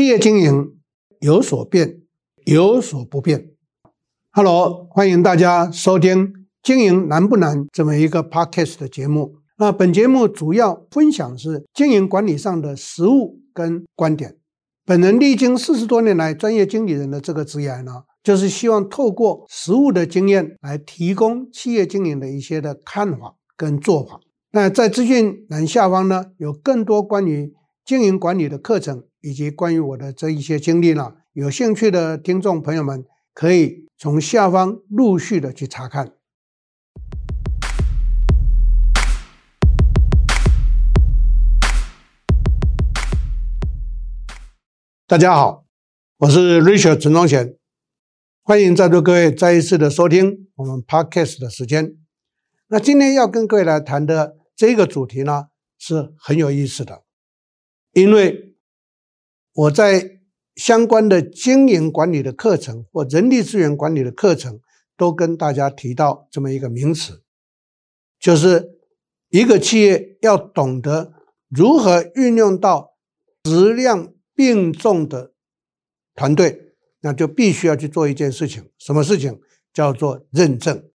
企业经营有所变，有所不变。Hello，欢迎大家收听《经营难不难》这么一个 Podcast 的节目。那本节目主要分享是经营管理上的实务跟观点。本人历经四十多年来专业经理人的这个职业呢，就是希望透过实务的经验来提供企业经营的一些的看法跟做法。那在资讯栏下方呢，有更多关于经营管理的课程，以及关于我的这一些经历呢，有兴趣的听众朋友们可以从下方陆续的去查看。大家好，我是 Richard 陈宗贤，欢迎在座各位再一次的收听我们 Podcast 的时间。那今天要跟各位来谈的。这个主题呢是很有意思的，因为我在相关的经营管理的课程或人力资源管理的课程都跟大家提到这么一个名词，就是一个企业要懂得如何运用到质量并重的团队，那就必须要去做一件事情，什么事情？叫做认证，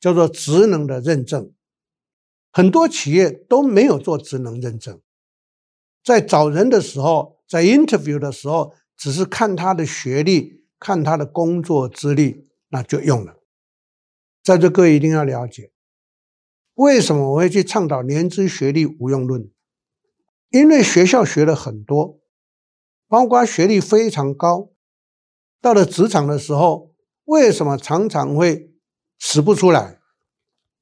叫做职能的认证。很多企业都没有做职能认证，在找人的时候，在 interview 的时候，只是看他的学历，看他的工作资历，那就用了。在座各位一定要了解，为什么我会去倡导年资学历无用论？因为学校学了很多，包括学历非常高，到了职场的时候，为什么常常会使不出来？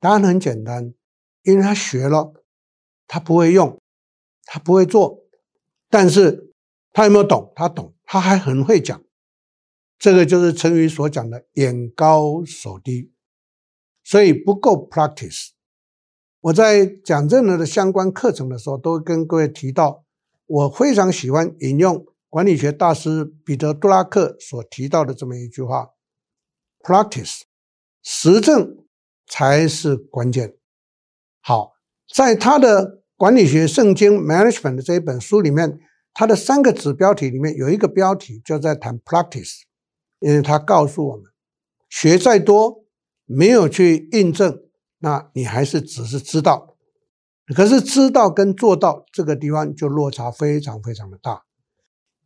答案很简单。因为他学了，他不会用，他不会做，但是他有没有懂？他懂，他还很会讲。这个就是成语所讲的“眼高手低”，所以不够 practice。我在讲任何的相关课程的时候，都跟各位提到，我非常喜欢引用管理学大师彼得·杜拉克所提到的这么一句话：“practice，实证才是关键。”好，在他的管理学圣经 Management 的这一本书里面，他的三个子标题里面有一个标题就在谈 Practice，因为他告诉我们，学再多没有去印证，那你还是只是知道，可是知道跟做到这个地方就落差非常非常的大，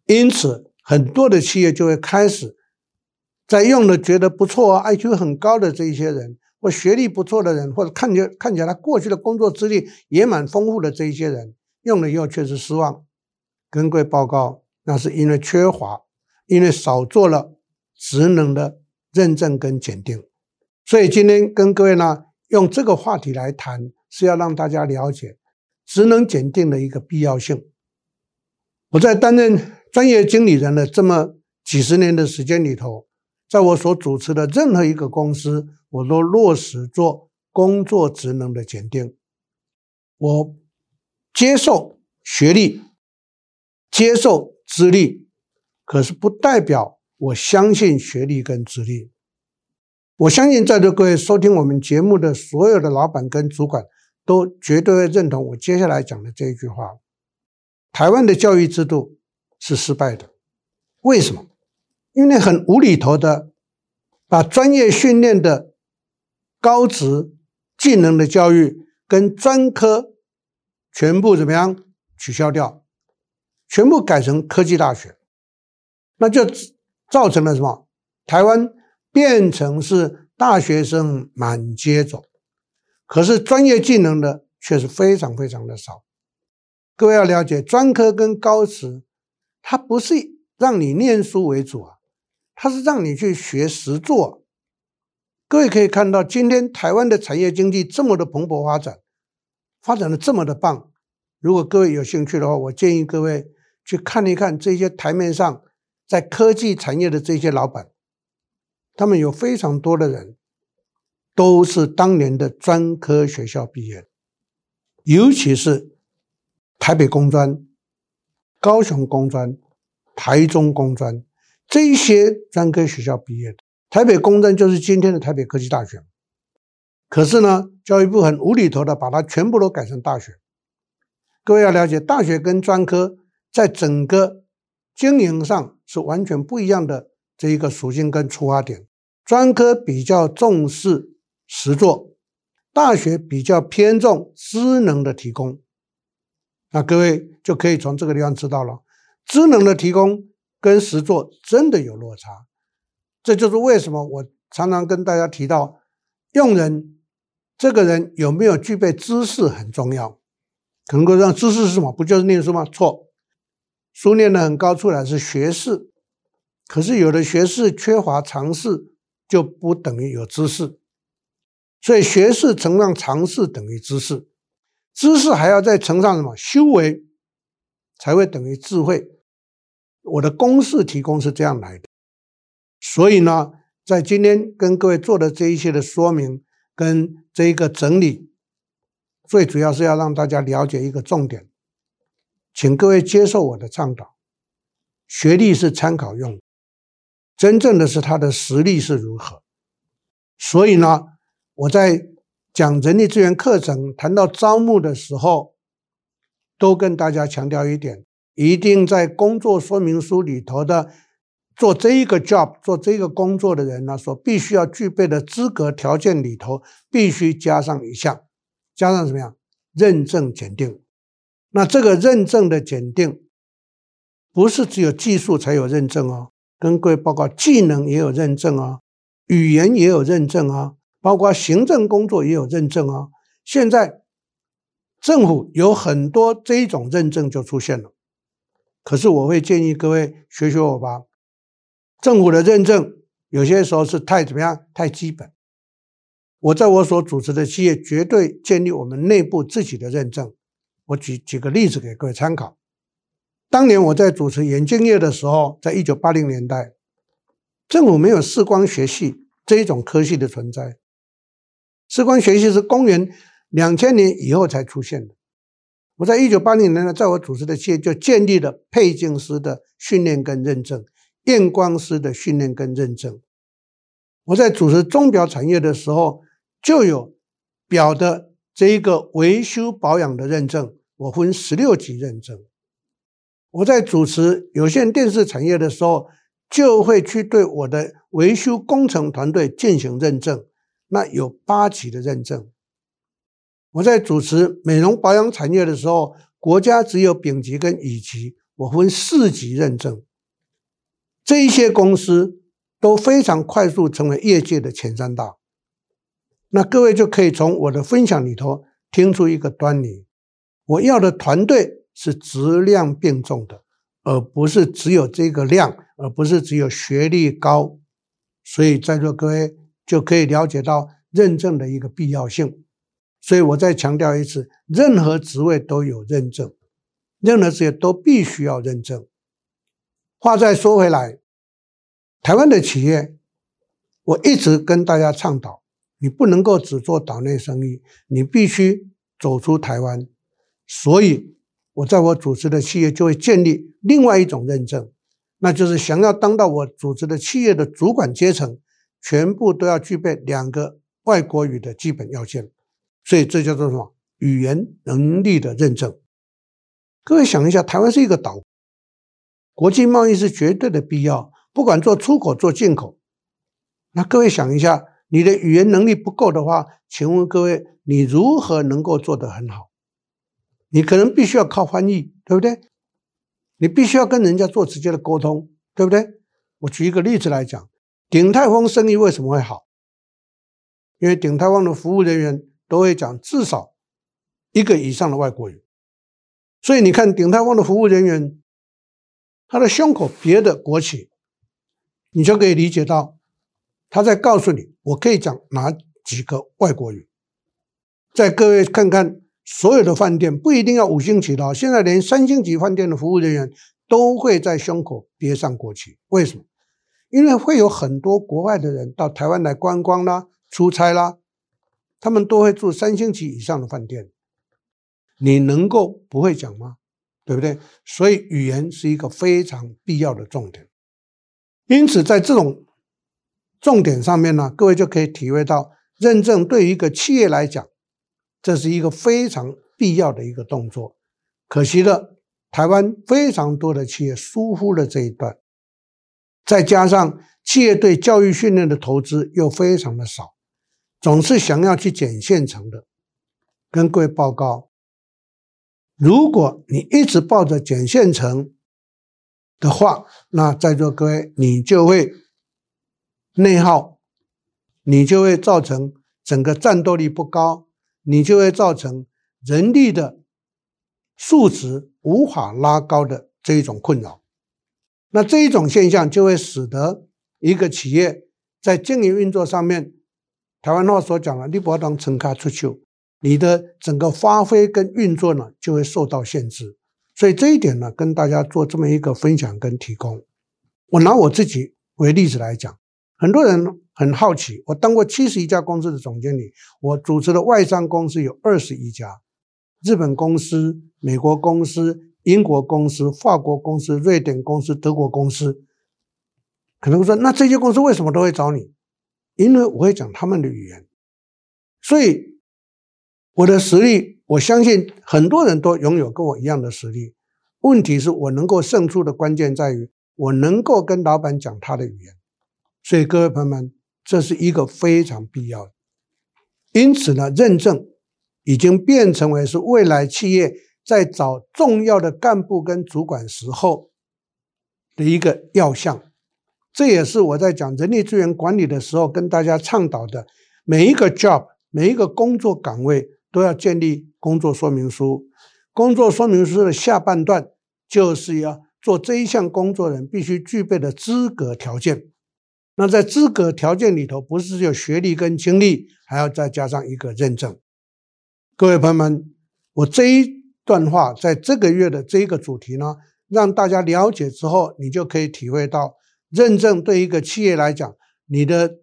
因此很多的企业就会开始在用的觉得不错，IQ 很高的这一些人。或学历不错的人，或者看起看起来他过去的工作资历也蛮丰富的这一些人，用了以后确实失望。跟各位报告，那是因为缺乏，因为少做了职能的认证跟检定。所以今天跟各位呢，用这个话题来谈，是要让大家了解职能检定的一个必要性。我在担任专业经理人的这么几十年的时间里头，在我所主持的任何一个公司，我都落实做工作职能的检定。我接受学历，接受资历，可是不代表我相信学历跟资历。我相信在座各位收听我们节目的所有的老板跟主管，都绝对会认同我接下来讲的这一句话：台湾的教育制度是失败的。为什么？因为很无厘头的把专业训练的。高职技能的教育跟专科全部怎么样取消掉，全部改成科技大学，那就造成了什么？台湾变成是大学生满街走，可是专业技能的却是非常非常的少。各位要了解，专科跟高职，它不是让你念书为主啊，它是让你去学实做。各位可以看到，今天台湾的产业经济这么的蓬勃发展，发展的这么的棒。如果各位有兴趣的话，我建议各位去看一看这些台面上在科技产业的这些老板，他们有非常多的人都是当年的专科学校毕业，尤其是台北工专、高雄工专、台中工专这些专科学校毕业的。台北工专就是今天的台北科技大学，可是呢，教育部很无厘头的把它全部都改成大学。各位要了解，大学跟专科在整个经营上是完全不一样的这一个属性跟出发点。专科比较重视实作，大学比较偏重知能的提供。那各位就可以从这个地方知道了，知能的提供跟实作真的有落差。这就是为什么我常常跟大家提到，用人这个人有没有具备知识很重要。可能会让知识是什么？不就是念书吗？错，书念得很高，出来是学士。可是有的学士缺乏常识，就不等于有知识。所以学士乘上常识等于知识，知识还要再乘上什么？修为，才会等于智慧。我的公式提供是这样来的。所以呢，在今天跟各位做的这一些的说明跟这一个整理。最主要是要让大家了解一个重点，请各位接受我的倡导，学历是参考用，真正的是他的实力是如何。所以呢，我在讲人力资源课程谈到招募的时候，都跟大家强调一点，一定在工作说明书里头的做这一个 job 做这个工作的人呢，所必须要具备的资格条件里头，必须加上一项。加上怎么样？认证检定，那这个认证的检定，不是只有技术才有认证哦。跟各位报告，技能也有认证啊，语言也有认证啊，包括行政工作也有认证啊。现在政府有很多这一种认证就出现了，可是我会建议各位学学我吧。政府的认证有些时候是太怎么样？太基本。我在我所主持的企业，绝对建立我们内部自己的认证。我举几个例子给各位参考。当年我在主持眼镜业的时候，在一九八零年代，政府没有视光学系这一种科系的存在。视光学系是公元两千年以后才出现的。我在一九八零年代，在我主持的企业就建立了配镜师的训练跟认证，验光师的训练跟认证。我在主持钟表产业的时候，就有表的这一个维修保养的认证，我分十六级认证。我在主持有线电视产业的时候，就会去对我的维修工程团队进行认证，那有八级的认证。我在主持美容保养产业的时候，国家只有丙级跟乙级，我分四级认证。这一些公司都非常快速成为业界的前三大。那各位就可以从我的分享里头听出一个端倪，我要的团队是质量并重的，而不是只有这个量，而不是只有学历高。所以在座各位就可以了解到认证的一个必要性。所以我再强调一次，任何职位都有认证，任何职业都必须要认证。话再说回来，台湾的企业，我一直跟大家倡导。你不能够只做岛内生意，你必须走出台湾。所以，我在我组织的企业就会建立另外一种认证，那就是想要当到我组织的企业的主管阶层，全部都要具备两个外国语的基本要件。所以，这叫做什么？语言能力的认证。各位想一下，台湾是一个岛，国际贸易是绝对的必要，不管做出口做进口。那各位想一下。你的语言能力不够的话，请问各位，你如何能够做得很好？你可能必须要靠翻译，对不对？你必须要跟人家做直接的沟通，对不对？我举一个例子来讲，鼎泰丰生意为什么会好？因为鼎泰丰的服务人员都会讲至少一个以上的外国语，所以你看鼎泰丰的服务人员，他的胸口别的国企，你就可以理解到。他在告诉你，我可以讲哪几个外国语。在各位看看，所有的饭店不一定要五星级的，现在连三星级饭店的服务人员都会在胸口别上国旗。为什么？因为会有很多国外的人到台湾来观光啦、出差啦，他们都会住三星级以上的饭店。你能够不会讲吗？对不对？所以语言是一个非常必要的重点。因此，在这种重点上面呢，各位就可以体会到，认证对于一个企业来讲，这是一个非常必要的一个动作。可惜了，台湾非常多的企业疏忽了这一段，再加上企业对教育训练的投资又非常的少，总是想要去捡现成的。跟各位报告，如果你一直抱着捡现成的话，那在座各位你就会内耗，你就会造成整个战斗力不高，你就会造成人力的素质无法拉高的这一种困扰。那这一种现象就会使得一个企业在经营运作上面，台湾话所讲的“你不要当撑卡出去”。你的整个发挥跟运作呢，就会受到限制，所以这一点呢，跟大家做这么一个分享跟提供。我拿我自己为例子来讲，很多人很好奇，我当过七十一家公司的总经理，我主持的外商公司有二十一家，日本公司、美国公司、英国公司、法国公司、瑞典公司、德国公司。可能说，那这些公司为什么都会找你？因为我会讲他们的语言，所以。我的实力，我相信很多人都拥有跟我一样的实力。问题是我能够胜出的关键在于，我能够跟老板讲他的语言。所以各位朋友们，这是一个非常必要的。因此呢，认证已经变成为是未来企业在找重要的干部跟主管时候的一个要项。这也是我在讲人力资源管理的时候跟大家倡导的，每一个 job，每一个工作岗位。都要建立工作说明书。工作说明书的下半段就是要做这一项工作人必须具备的资格条件。那在资格条件里头，不是只有学历跟经历，还要再加上一个认证。各位朋友们，我这一段话在这个月的这一个主题呢，让大家了解之后，你就可以体会到认证对一个企业来讲，你的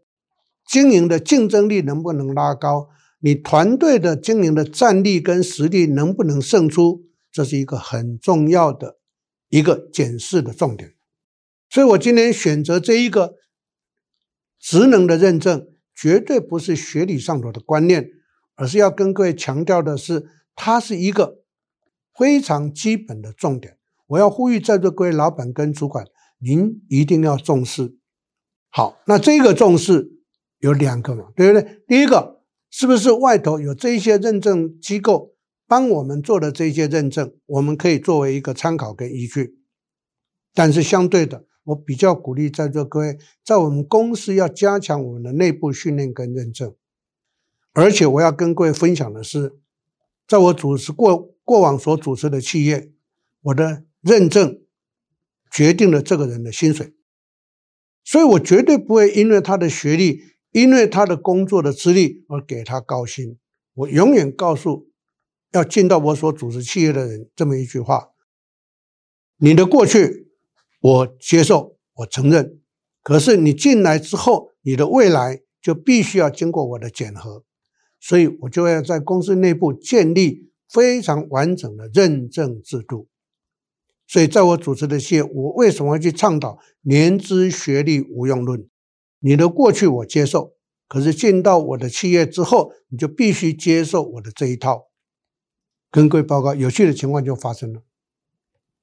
经营的竞争力能不能拉高？你团队的经营的战力跟实力能不能胜出，这是一个很重要的一个检视的重点。所以我今天选择这一个职能的认证，绝对不是学理上头的观念，而是要跟各位强调的是，它是一个非常基本的重点。我要呼吁在座各位老板跟主管，您一定要重视。好，那这个重视有两个嘛，对不对？第一个。是不是外头有这些认证机构帮我们做的这些认证，我们可以作为一个参考跟依据。但是相对的，我比较鼓励在座各位，在我们公司要加强我们的内部训练跟认证。而且我要跟各位分享的是，在我主持过过往所主持的企业，我的认证决定了这个人的薪水，所以我绝对不会因为他的学历。因为他的工作的资历而给他高薪，我永远告诉要进到我所主持企业的人这么一句话：你的过去我接受，我承认，可是你进来之后，你的未来就必须要经过我的检核，所以我就要在公司内部建立非常完整的认证制度。所以在我主持的企业，我为什么会去倡导年资学历无用论？你的过去我接受，可是进到我的企业之后，你就必须接受我的这一套。跟各位报告，有趣的情况就发生了，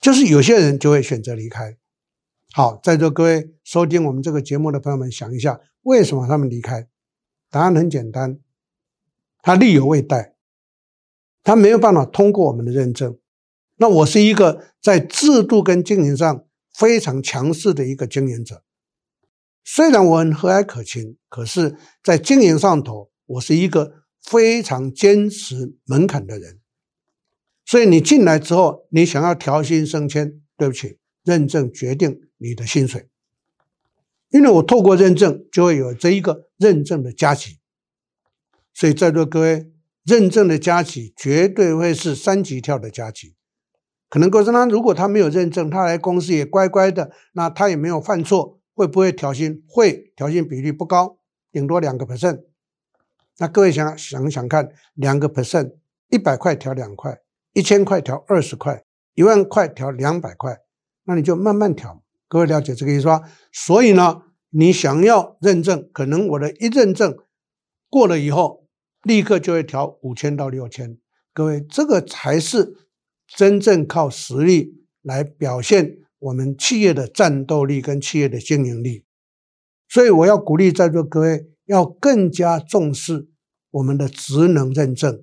就是有些人就会选择离开。好，在座各位收听我们这个节目的朋友们，想一下，为什么他们离开？答案很简单，他力有未逮，他没有办法通过我们的认证。那我是一个在制度跟经营上非常强势的一个经营者。虽然我很和蔼可亲，可是，在经营上头，我是一个非常坚持门槛的人。所以你进来之后，你想要调薪升迁，对不起，认证决定你的薪水，因为我透过认证，就会有这一个认证的加给。所以在座各位，认证的加给绝对会是三级跳的加给。可能告诉他，如果他没有认证，他来公司也乖乖的，那他也没有犯错。会不会调薪？会，调薪比例不高，顶多两个 percent。那各位想想想看，两个 percent，一百块调两块，一千块调二十块，一万块调两百块，那你就慢慢调。各位了解这个意思吧？所以呢，你想要认证，可能我的一认证过了以后，立刻就会调五千到六千。各位，这个才是真正靠实力来表现我们企业的战斗力跟企业的经营力。所以我要鼓励在座各位要更加重视我们的职能认证，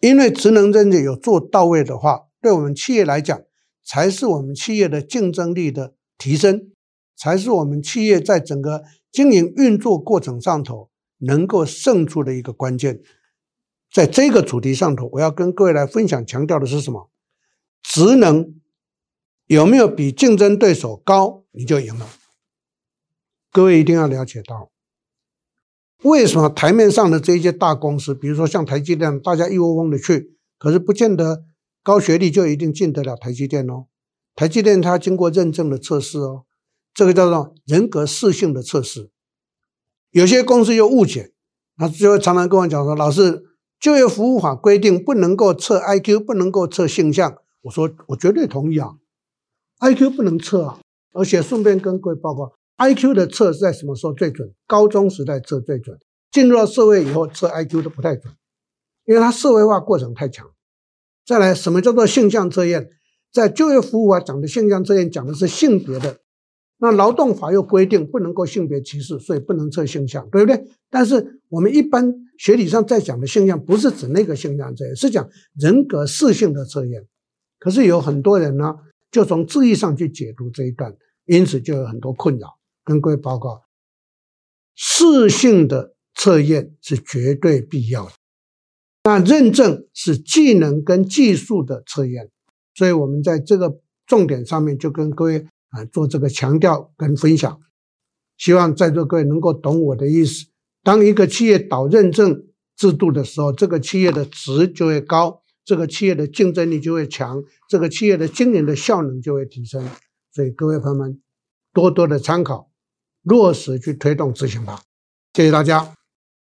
因为职能认证有做到位的话，对我们企业来讲，才是我们企业的竞争力的提升，才是我们企业在整个经营运作过程上头能够胜出的一个关键。在这个主题上头，我要跟各位来分享，强调的是什么？职能有没有比竞争对手高，你就赢了。各位一定要了解到，为什么台面上的这些大公司，比如说像台积电，大家一窝蜂的去，可是不见得高学历就一定进得了台积电哦。台积电它经过认证的测试哦，这个叫做人格适性的测试。有些公司又误解，他就会常常跟我讲说：“老师，就业服务法规定不能够测 IQ，不能够测性向。”我说：“我绝对同意啊，IQ 不能测啊，而且顺便跟各位报告。” I Q 的测是在什么时候最准？高中时代测最准，进入到社会以后测 I Q 都不太准，因为它社会化过程太强。再来，什么叫做性向测验？在就业服务法讲的性向测验讲的是性别的，那劳动法又规定不能够性别歧视，所以不能测性向，对不对？但是我们一般学理上在讲的性向，不是指那个性向测验，是讲人格适性的测验。可是有很多人呢，就从字义上去解读这一段，因此就有很多困扰。跟各位报告，适性的测验是绝对必要的。那认证是技能跟技术的测验，所以我们在这个重点上面就跟各位啊做这个强调跟分享。希望在座各位能够懂我的意思。当一个企业导认证制度的时候，这个企业的值就会高，这个企业的竞争力就会强，这个企业的经营的效能就会提升。所以各位朋友们多多的参考。落实去推动执行吧，谢谢大家。